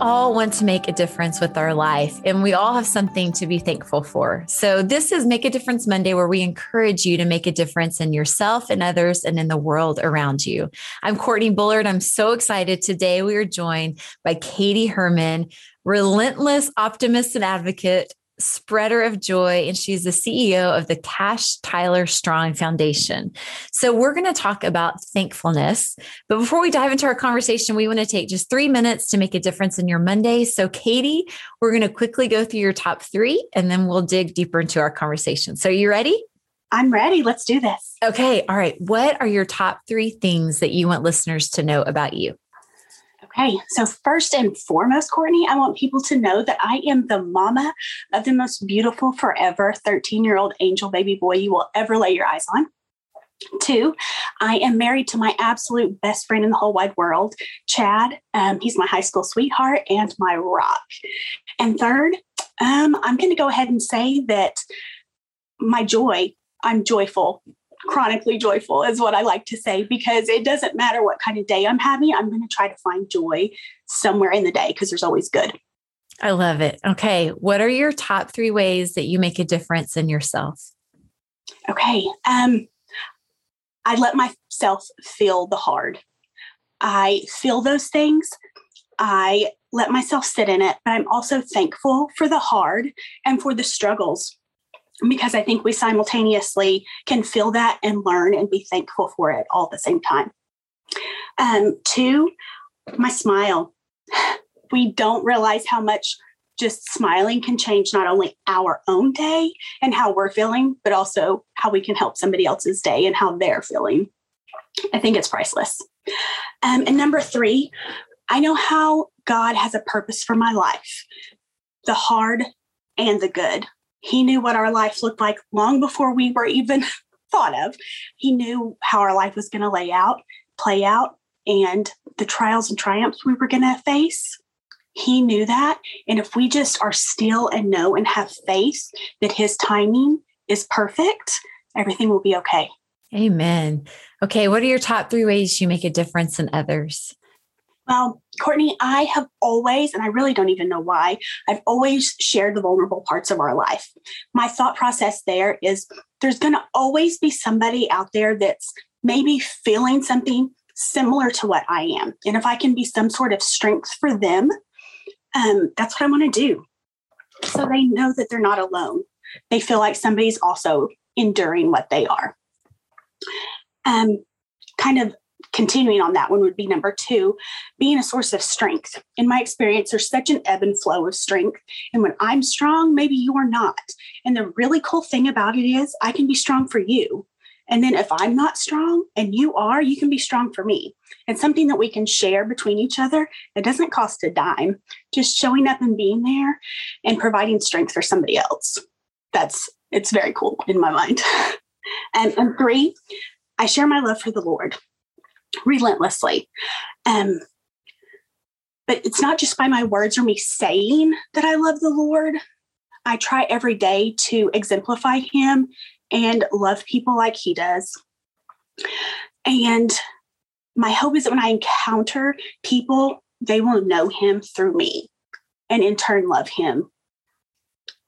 all want to make a difference with our life, and we all have something to be thankful for. So, this is Make a Difference Monday, where we encourage you to make a difference in yourself and others and in the world around you. I'm Courtney Bullard. I'm so excited. Today, we are joined by Katy Herman, relentless optimist and advocate spreader of joy, and she's the CEO of the Cash Tyler Strong Foundation. So, we're going to talk about thankfulness. But before we dive into our conversation, we want to take just three minutes to make a difference in your Monday. So, Katy, we're going to quickly go through your top three and then we'll dig deeper into our conversation. So, are you ready? I'm ready. Let's do this. Okay. All right. What are your top three things that you want listeners to know about you? Okay, so first and foremost, Courtney, I want people to know that I am the mama of the most beautiful, forever 13 year old angel baby boy you will ever lay your eyes on. Two, I am married to my absolute best friend in the whole wide world, Chad. Um, he's my high school sweetheart and my rock. And third, um, I'm going to go ahead and say that my joy, I'm joyful chronically joyful is what I like to say because it doesn't matter what kind of day I'm having, I'm going to try to find joy somewhere in the day because there's always good. I love it. Okay. What are your top three ways that you make a difference in yourself? Okay. Um, I let myself feel the hard. I feel those things. I let myself sit in it, but I'm also thankful for the hard and for the struggles because I think we simultaneously can feel that and learn and be thankful for it all at the same time. Um, two, my smile. We don't realize how much just smiling can change not only our own day and how we're feeling, but also how we can help somebody else's day and how they're feeling. I think it's priceless. Um, and number three, I know how God has a purpose for my life the hard and the good. He knew what our life looked like long before we were even thought of. He knew how our life was going to lay out, play out, and the trials and triumphs we were going to face. He knew that. And if we just are still and know and have faith that his timing is perfect, everything will be okay. Amen. Okay. What are your top three ways you make a difference in others? Well, Courtney, I have always, and I really don't even know why, I've always shared the vulnerable parts of our life. My thought process there is there's going to always be somebody out there that's maybe feeling something similar to what I am. And if I can be some sort of strength for them, um, that's what I want to do. So they know that they're not alone. They feel like somebody's also enduring what they are. Um, kind of continuing on that one would be number two, being a source of strength. In my experience, there's such an ebb and flow of strength. And when I'm strong, maybe you are not. And the really cool thing about it is I can be strong for you. And then if I'm not strong and you are, you can be strong for me. It's something that we can share between each other. It doesn't cost a dime. Just showing up and being there and providing strength for somebody else. That's it's very cool in my mind. and, and three, I share my love for the Lord relentlessly. Um, but it's not just by my words or me saying that I love the Lord. I try every day to exemplify Him and love people like He does. And my hope is that when I encounter people, they will know Him through me and in turn love Him.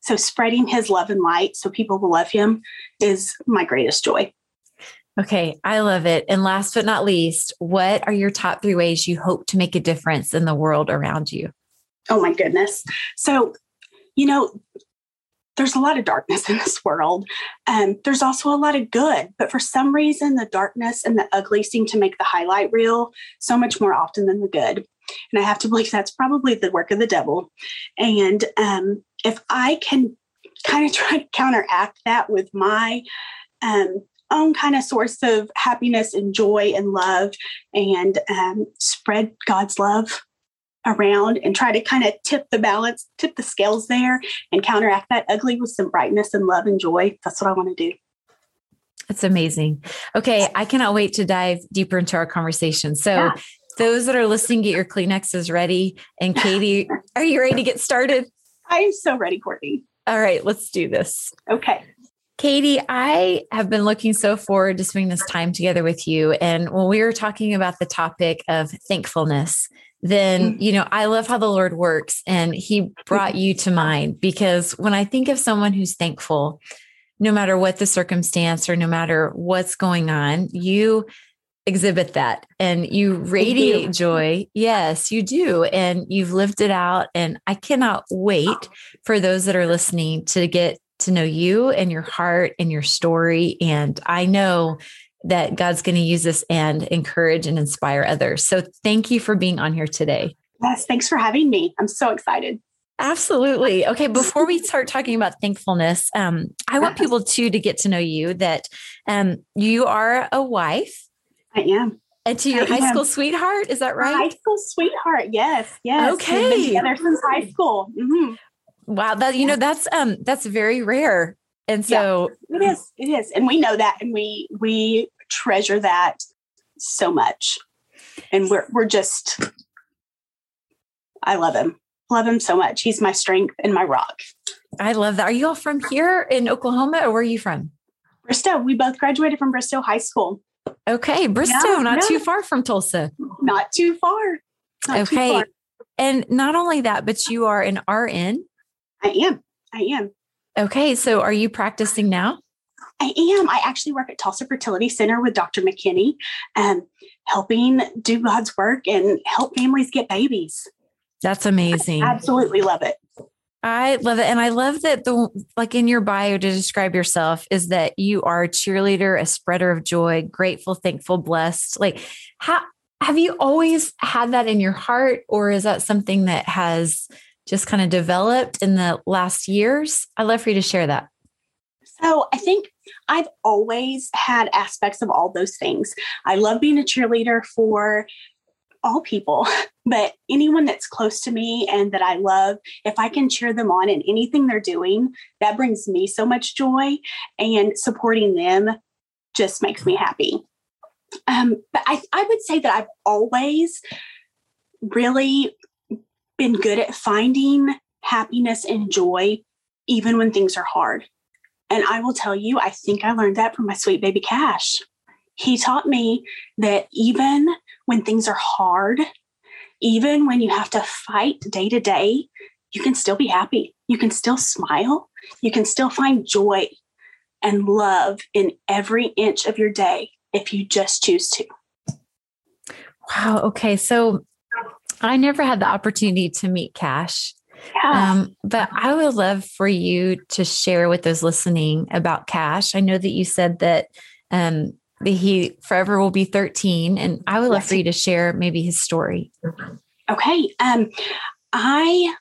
So, spreading His love and light so people will love Him is my greatest joy. Okay, I love it. And last but not least, what are your top three ways you hope to make a difference in the world around you? Oh my goodness. So, you know, there's a lot of darkness in this world. and there's also a lot of good, but for some reason, the darkness and the ugly seem to make the highlight reel so much more often than the good. And I have to believe that's probably the work of the devil. And um, if I can kind of try to counteract that with my um, own kind of source of happiness and joy and love and um, spread God's love around and try to kind of tip the balance, tip the scales there and counteract that ugly with some brightness and love and joy. That's what I want to do. That's amazing. Okay, I cannot wait to dive deeper into our conversation. So, yeah. those that are listening, get your Kleenexes ready. And Katy, are you ready to get started? I am so ready, Courtney. All right, let's do this. Okay. Katy, I have been looking so forward to spending this time together with you. And when we were talking about the topic of thankfulness, then mm. you know i love how the lord works and he brought you to mind because when i think of someone who's thankful no matter what the circumstance or no matter what's going on you exhibit that and you radiate joy. Yes you do. And you've lived it out. And i cannot wait for those that are listening to get to know you and your heart and your story and i know that God's going to use this and encourage and inspire others. So thank you for being on here today. Yes, thanks for having me. I'm so excited. Absolutely. Okay, before we start talking about thankfulness, um, I want people too to get to know you that um, you are a wife. I am. And to your I high am. school sweetheart, is that right? High school sweetheart, yes, yes. Okay, We've been together since high school. Mm-hmm. Wow, that you know that's um that's very rare and so yeah, it is, it is. And we know that and we we treasure that so much. And we're we're just I love him. Love him so much. He's my strength and my rock. I love that. Are you all from here in Oklahoma or where are you from? Bristow. We both graduated from Bristow High School. Okay, Bristow, yeah, not yeah. too far from Tulsa. Not too far. Not okay. Too far. And not only that, but you are an RN. I am. I am. Okay. So are you practicing now? I am. I actually work at Tulsa Fertility Center with Dr. McKinney, um, helping do God's work and help families get babies. That's amazing. I absolutely love it. I love it. And I love that the like in your bio to describe yourself is that you are a cheerleader, a spreader of joy, grateful, thankful, blessed. Like how have you always had that in your heart or is that something that has just kind of developed in the last years? I'd love for you to share that. So I think I've always had aspects of all those things. I love being a cheerleader for all people, but anyone that's close to me and that I love, if I can cheer them on in anything they're doing, that brings me so much joy and supporting them just makes me happy. Um, but I, I would say that I've always really been good at finding happiness and joy even when things are hard. And I will tell you, I think I learned that from my sweet baby Cash. He taught me that even when things are hard, even when you have to fight day to day, you can still be happy. You can still smile. You can still find joy and love in every inch of your day if you just choose to. Wow. Okay. So I never had the opportunity to meet Cash. Yeah. Um, but I would love for you to share with those listening about Cash. I know that you said that um, that he forever will be 13, and I would love for you to share maybe his story. Okay. Um, I,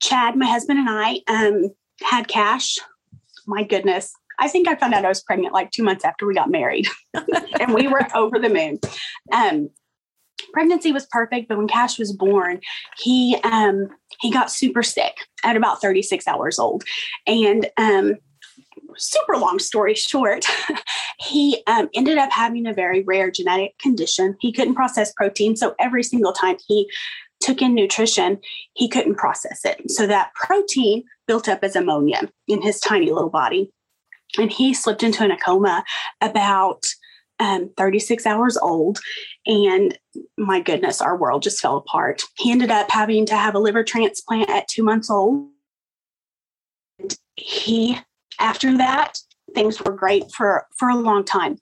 Chad, my husband, and I um, had Cash. My goodness. I think I found out I was pregnant like two months after we got married, and we were over the moon. Um, pregnancy was perfect, but when Cash was born, he um, he got super sick at about 36 hours old, and um, super long story short, he um, ended up having a very rare genetic condition. He couldn't process protein, so every single time he took in nutrition, he couldn't process it. So that protein built up as ammonia in his tiny little body. And he slipped into a coma about um, 36 hours old. And my goodness, our world just fell apart. He ended up having to have a liver transplant at two months old. And he, after that, things were great for, for a long time.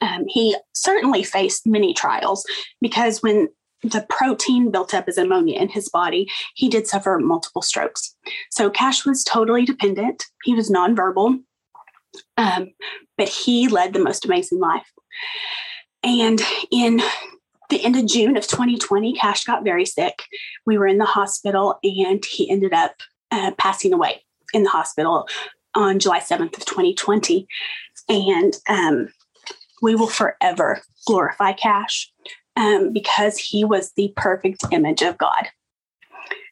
Um, he certainly faced many trials because when the protein built up as ammonia in his body, he did suffer multiple strokes. So Cash was totally dependent. He was nonverbal. Um, but he led the most amazing life. And in the end of June of 2020, Cash got very sick. We were in the hospital and he ended up uh, passing away in the hospital on July 7th of 2020. And um, we will forever glorify Cash um, because he was the perfect image of God.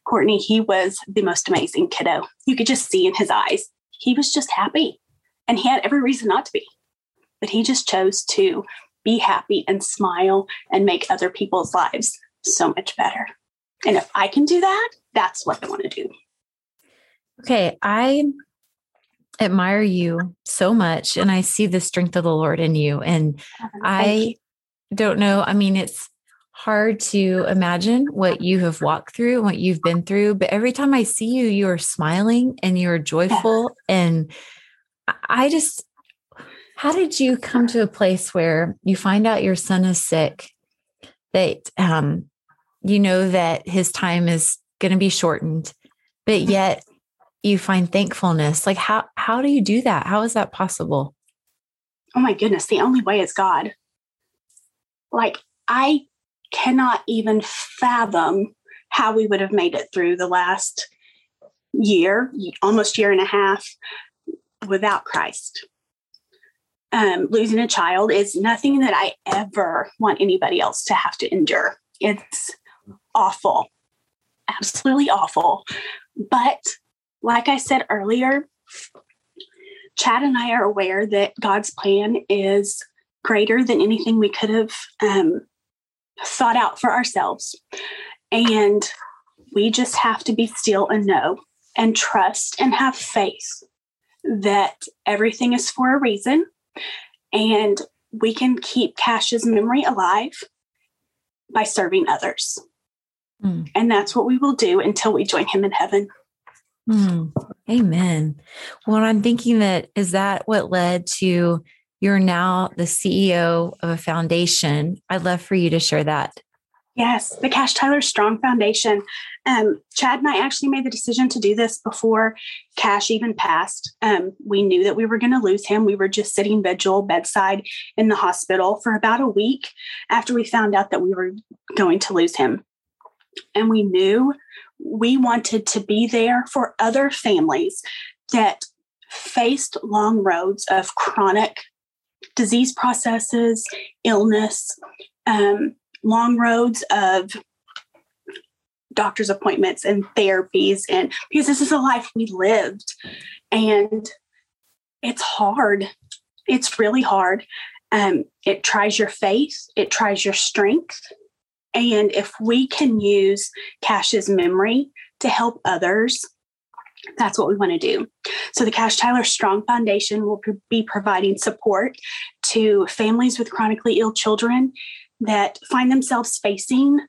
Courtney, he was the most amazing kiddo. You could just see in his eyes. He was just happy. And he had every reason not to be. But he just chose to be happy and smile and make other people's lives so much better. And if I can do that, that's what I want to do. Okay. I admire you so much and I see the strength of the Lord in you. And uh, I don't know. I mean, it's hard to imagine what you have walked through and what you've been through. But every time I see you, you are smiling and you're joyful. And I just, how did you come to a place where you find out your son is sick, that um, you know that his time is going to be shortened, but mm-hmm. yet you find thankfulness? Like how how do you do that? How is that possible? Oh my goodness, the only way is God. Like I cannot even fathom how we would have made it through the last year, almost year and a half without Christ. Um, losing a child is nothing that I ever want anybody else to have to endure. It's awful, absolutely awful. But like I said earlier, Chad and I are aware that God's plan is greater than anything we could have um, thought out for ourselves. And we just have to be still and know and trust and have faith that everything is for a reason and we can keep Cash's memory alive by serving others. Mm. And that's what we will do until we join him in heaven. Mm. Amen. Well, I'm thinking that is that what led to you're now the CEO of a foundation. I'd love for you to share that. Yes, the Cash Tyler Strong Foundation. Um, Chad and I actually made the decision to do this before Cash even passed. Um, we knew that we were going to lose him. We were just sitting vigil bedside in the hospital for about a week after we found out that we were going to lose him. And we knew we wanted to be there for other families that faced long roads of chronic disease processes, illness, um, long roads of doctor's appointments and therapies and because this is a life we lived. And it's hard. It's really hard. Um, it tries your faith. It tries your strength. And if we can use Cash's memory to help others that's what we want to do. So, the Cash Tyler Strong Foundation will be providing support to families with chronically ill children that find themselves facing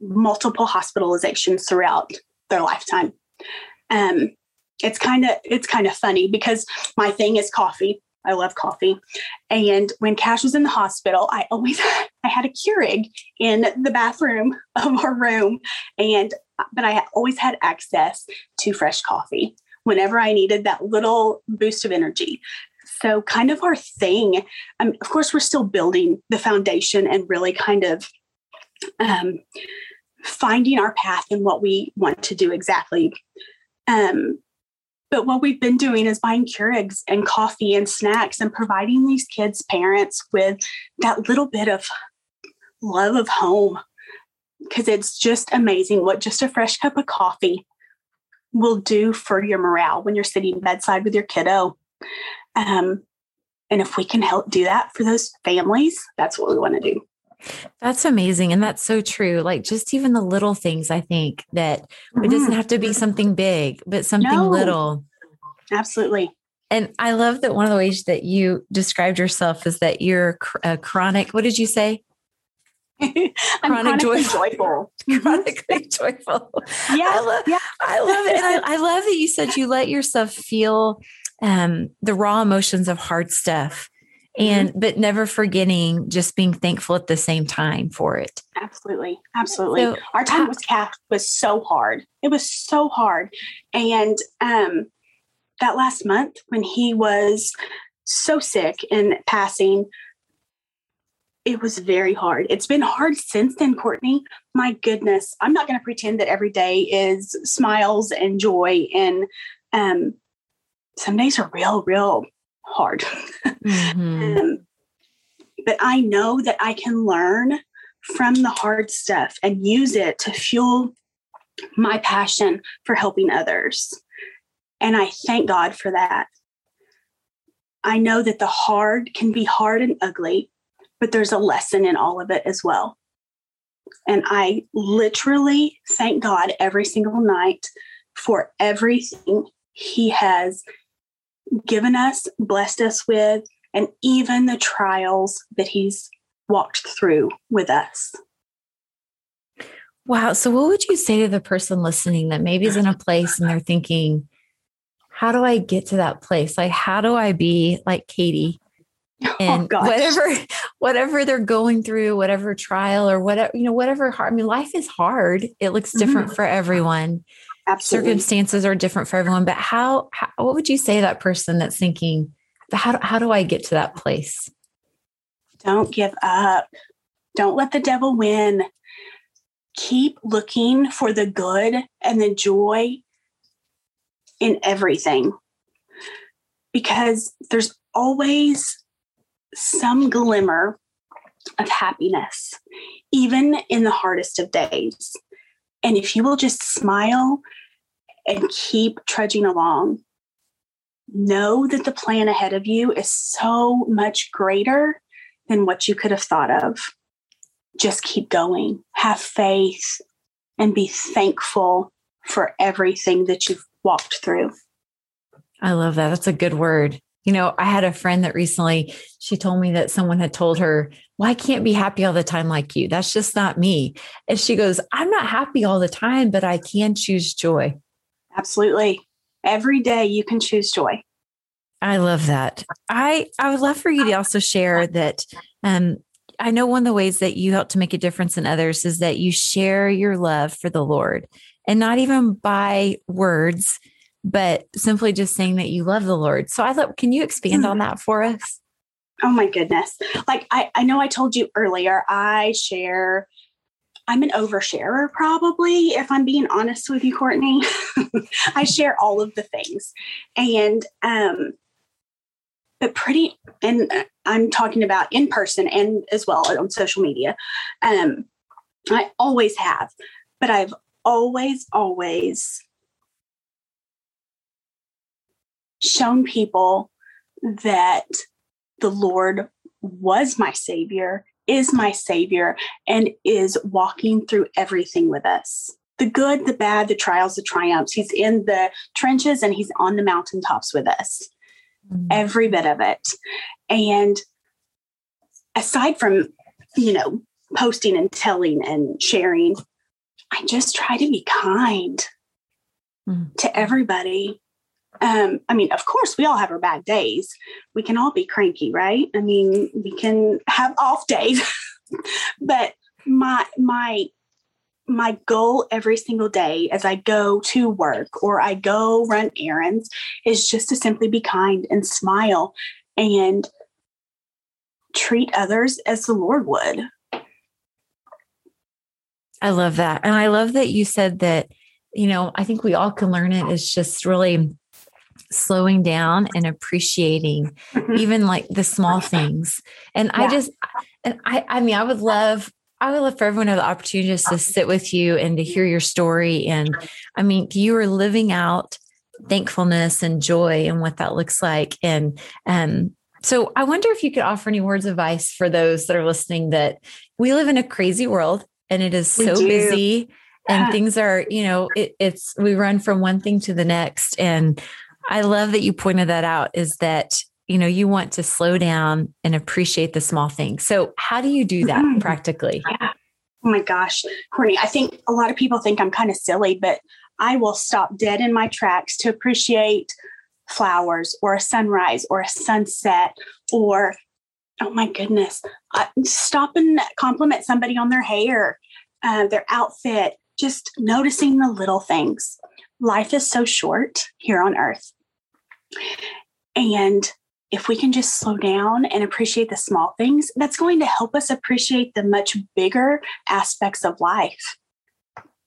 multiple hospitalizations throughout their lifetime. Um, it's kind of it's kind of funny because my thing is coffee. I love coffee, and when Cash was in the hospital, I always I had a Keurig in the bathroom of our room, and but I always had access to fresh coffee whenever I needed that little boost of energy. So, kind of our thing, um, of course, we're still building the foundation and really kind of um, finding our path and what we want to do exactly. Um, but what we've been doing is buying Keurigs and coffee and snacks and providing these kids' parents with that little bit of love of home because it's just amazing what just a fresh cup of coffee will do for your morale when you're sitting bedside with your kiddo. Um, and if we can help do that for those families, that's what we want to do. That's amazing. And that's so true. Like just even the little things, I think that mm-hmm. it doesn't mm-hmm. have to be something big, but something no. little. Absolutely. And I love that one of the ways that you described yourself is that you're a chronic, what did you say? chronic joyful. joyful. chronically joyful. Yeah, I love, yeah. I love it. And I, I, love that you said you let yourself feel um, the raw emotions of hard stuff, and mm-hmm. but never forgetting just being thankful at the same time for it. Absolutely, absolutely. So, Our time with Cash was so hard. It was so hard, and um, that last month when he was so sick and passing it was very hard. It's been hard since then, Courtney. My goodness, I'm not going to pretend that every day is smiles and joy. And um, some days are real, real hard. Mm-hmm. um, but I know that I can learn from the hard stuff and use it to fuel my passion for helping others. And I thank God for that. I know that the hard can be hard and ugly, but there's a lesson in all of it as well. And I literally thank God every single night for everything He has given us, blessed us with, and even the trials that He's walked through with us. Wow. So, what would you say to the person listening that maybe is in a place and they're thinking, how do I get to that place? Like, how do I be like Katy? Oh, and oh, whatever, whatever they're going through, whatever trial or whatever, you know, whatever hard. I mean, life is hard. It looks different mm-hmm. for everyone. Absolutely. Circumstances are different for everyone. But how, how, what would you say to that person that's thinking, how, how do I get to that place? Don't give up. Don't let the devil win. Keep looking for the good and the joy in everything because there's always some glimmer of happiness, even in the hardest of days. And if you will just smile and keep trudging along, know that the plan ahead of you is so much greater than what you could have thought of. Just keep going, have faith, and be thankful for everything that you've walked through. I love that. That's a good word. You know, I had a friend that recently she told me that someone had told her, Well, I can't be happy all the time like you. That's just not me. And she goes, I'm not happy all the time, but I can choose joy. Absolutely. Every day you can choose joy. I love that. I I would love for you to also share that um I know one of the ways that you help to make a difference in others is that you share your love for the Lord and not even by words, but simply just saying that you love the Lord. So I thought, can you expand on that for us? Oh my goodness. Like I, I know I told you earlier, I share, I'm an oversharer probably, if I'm being honest with you, Courtney. I share all of the things. And um, but pretty and I'm talking about in person and as well on social media. Um, I always have, but I've always, always shown people that the Lord was my Savior, is my Savior, and is walking through everything with us the good, the bad, the trials, the triumphs. He's in the trenches and he's on the mountaintops with us, mm-hmm. every bit of it. And aside from, you know, posting and telling and sharing, I just try to be kind mm. to everybody. Um, I mean, of course, we all have our bad days. We can all be cranky, right? I mean, we can have off days. but my my my goal every single day as I go to work or I go run errands is just to simply be kind and smile and treat others as the Lord would. I love that. And I love that you said that, you know, I think we all can learn it. It's just really slowing down and appreciating mm-hmm. even like the small things. And yeah. I just, and I, I mean, I would love, I would love for everyone to have the opportunity just to sit with you and to hear your story. And I mean, you are living out thankfulness and joy and what that looks like. And, um, so I wonder if you could offer any words of advice for those that are listening that we live in a crazy world and it is so busy and things are you know it, it's we run from one thing to the next and i love that you pointed that out is that you know you want to slow down and appreciate the small things so how do you do that mm-hmm. practically yeah. oh my gosh courtney i think a lot of people think i'm kind of silly but i will stop dead in my tracks to appreciate flowers or a sunrise or a sunset or oh my goodness, uh, stop and compliment somebody on their hair, uh, their outfit, just noticing the little things. Life is so short here on earth. And if we can just slow down and appreciate the small things, that's going to help us appreciate the much bigger aspects of life,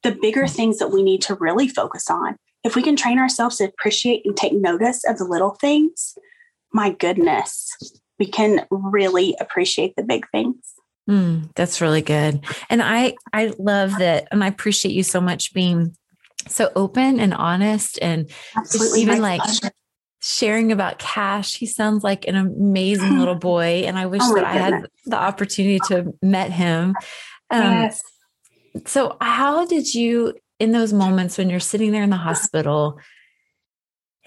the bigger mm. things that we need to really focus on. If we can train ourselves to appreciate and take notice of the little things, my goodness, we can really appreciate the big things. Mm, that's really good. And I I love that and I appreciate you so much being so open and honest and Absolutely, even like pleasure. sharing about Cash. He sounds like an amazing little boy and I wish oh that I had the opportunity to met him. Um, yes. So how did you in those moments when you're sitting there in the hospital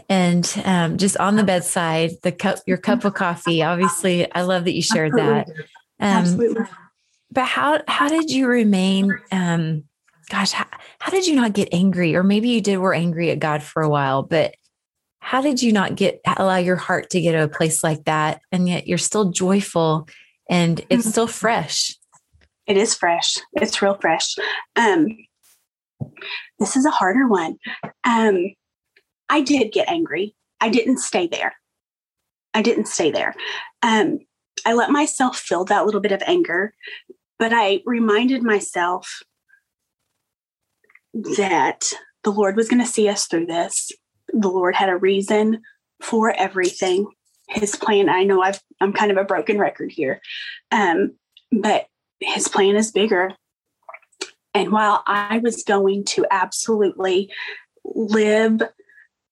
and um, just on the bedside, the cup, your cup of coffee. Obviously, I love that you shared that. Um, Absolutely. But how how did you remain um, gosh, how, how did you not get angry? Or maybe you did were angry at God for a while, but how did you not get allow your heart to get to a place like that? And yet you're still joyful and it's mm-hmm. still fresh. It is fresh. It's real fresh. Um this is a harder one. Um i did get angry. I didn't stay there. I didn't stay there. Um i let myself feel that little bit of anger but i reminded myself that the lord was going to see us through this the Lord had a reason for everything. His plan, I know I've, I'm kind of a broken record here, um, but his plan is bigger. And while I was going to absolutely live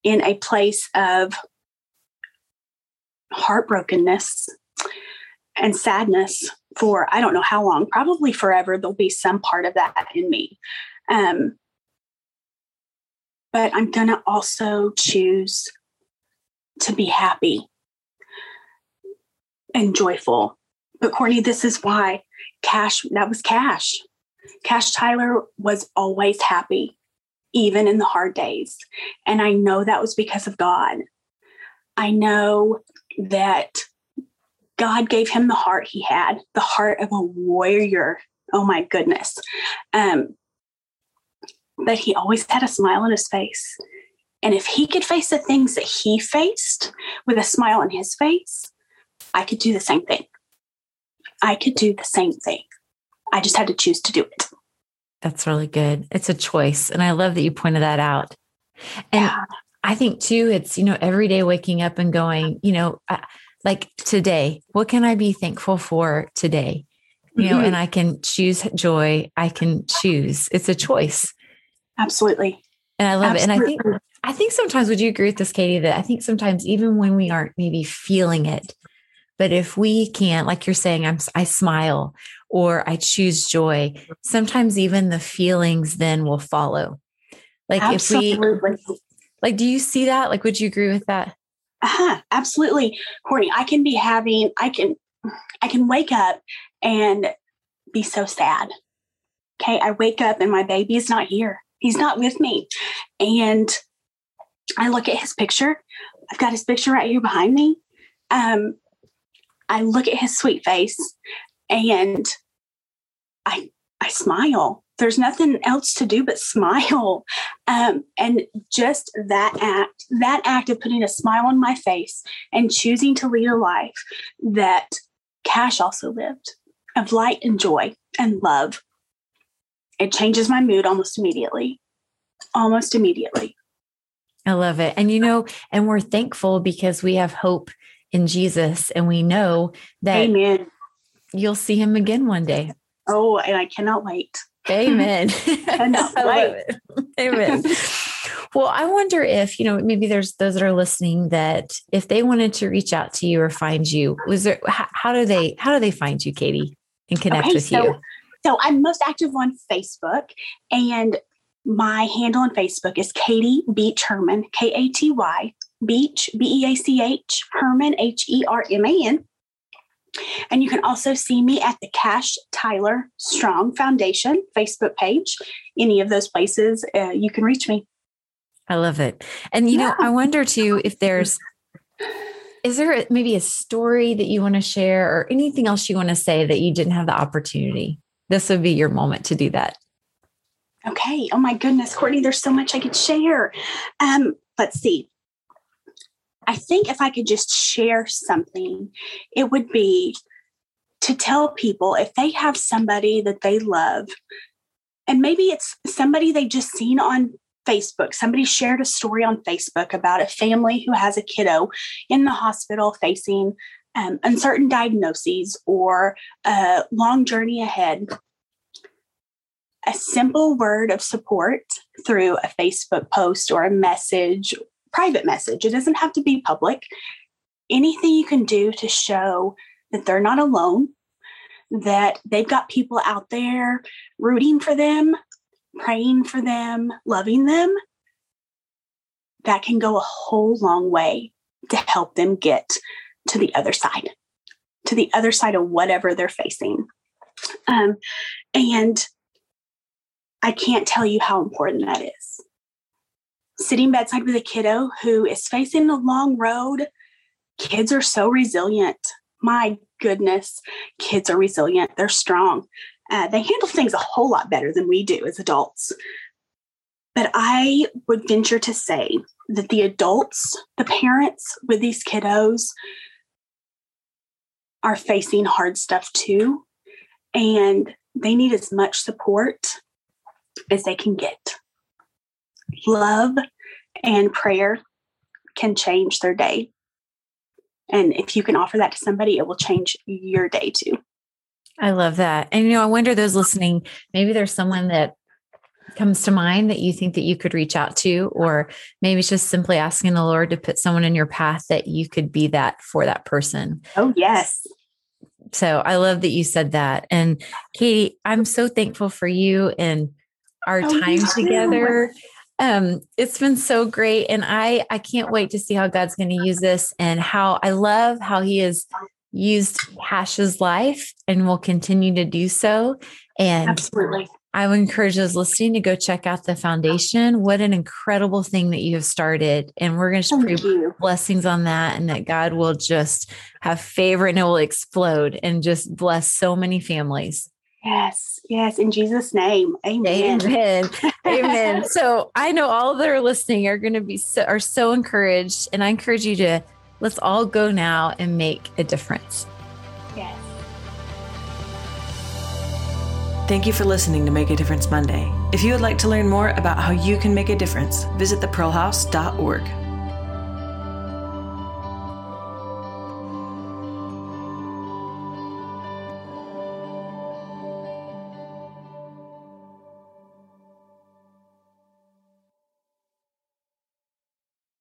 in a place of heartbrokenness and sadness for I don't know how long, probably forever, there'll be some part of that in me. Um, but I'm going to also choose to be happy and joyful. But Courtney, this is why Cash, that was Cash. Cash Tyler was always happy, even in the hard days. And I know that was because of God. I know that God gave him the heart he had, the heart of a warrior. Oh my goodness. Um, but he always had a smile on his face. And if he could face the things that he faced with a smile on his face, I could do the same thing. I could do the same thing. I just had to choose to do it. That's really good. It's a choice. And I love that you pointed that out. And yeah. I think too, it's, you know, every day waking up and going, you know, like today, what can I be thankful for today? You know, mm-hmm. and I can choose joy. I can choose. It's a choice. Absolutely. And I love Absolutely. it. And I think I think sometimes would you agree with this, Katy, that I think sometimes even when we aren't maybe feeling it, but if we can't, like you're saying, I'm I smile or I choose joy, sometimes even the feelings then will follow. Like Absolutely. if we like, do you see that? Like, would you agree with that? Uh-huh. Absolutely. Courtney, I can be having, I can, I can wake up and be so sad. Okay. I wake up and my baby is not here. He's not with me. And I look at his picture. I've got his picture right here behind me. Um, I look at his sweet face and I I smile. There's nothing else to do but smile. Um, and just that act, that act of putting a smile on my face and choosing to lead a life that Cash also lived of light and joy and love it changes my mood almost immediately. Almost immediately. I love it. And you know, and we're thankful because we have hope in Jesus and we know that Amen. you'll see him again one day. Oh, and I cannot wait. Amen. cannot wait. Amen. well, I wonder if, you know, maybe there's those that are listening that if they wanted to reach out to you or find you, was there how, how do they how do they find you, Katy, and connect okay, with so, you? So I'm most active on Facebook, and my handle on Facebook is Katy Beach Herman, K A T Y, Beach, B E A C H, Herman, H E R M A N. And you can also see me at the Cash Tyler Strong Foundation Facebook page. Any of those places, uh, you can reach me. I love it. And, you yeah. know, I wonder too if there's, is there maybe a story that you want to share or anything else you want to say that you didn't have the opportunity? This would be your moment to do that. Okay. Oh my goodness, Courtney, there's so much I could share. Um, let's see. I think if I could just share something, it would be to tell people if they have somebody that they love, and maybe it's somebody they just seen on Facebook. Somebody shared a story on Facebook about a family who has a kiddo in the hospital facing um, uncertain diagnoses or a long journey ahead, a simple word of support through a Facebook post or a message, private message, it doesn't have to be public. Anything you can do to show that they're not alone, that they've got people out there rooting for them, praying for them, loving them, that can go a whole long way to help them get to the other side, to the other side of whatever they're facing. Um, and I can't tell you how important that is. Sitting bedside with a kiddo who is facing a long road, kids are so resilient. My goodness, kids are resilient. They're strong. Uh, they handle things a whole lot better than we do as adults. But I would venture to say that the adults, the parents with these kiddos, are facing hard stuff too. And they need as much support as they can get. Love and prayer can change their day. And if you can offer that to somebody, it will change your day too. I love that. And you know, I wonder those listening, maybe there's someone that comes to mind that you think that you could reach out to or maybe it's just simply asking the Lord to put someone in your path that you could be that for that person. Oh, yes. So I love that you said that. And Katy, I'm so thankful for you and our oh, time together. Um, it's been so great. And I I can't wait to see how God's going to use this and how I love how he has used Cash's life and will continue to do so. And absolutely. I would encourage those listening to go check out the foundation. What an incredible thing that you have started. And we're going to pray blessings on that and that God will just have favor and it will explode and just bless so many families. Yes, yes, in Jesus' name. Amen. Amen. Amen. So I know all that are listening are going to be so, are so encouraged. And I encourage you to let's all go now and make a difference. Thank you for listening to Make a Difference Monday. If you would like to learn more about how you can make a difference, visit thepearlhouse.org.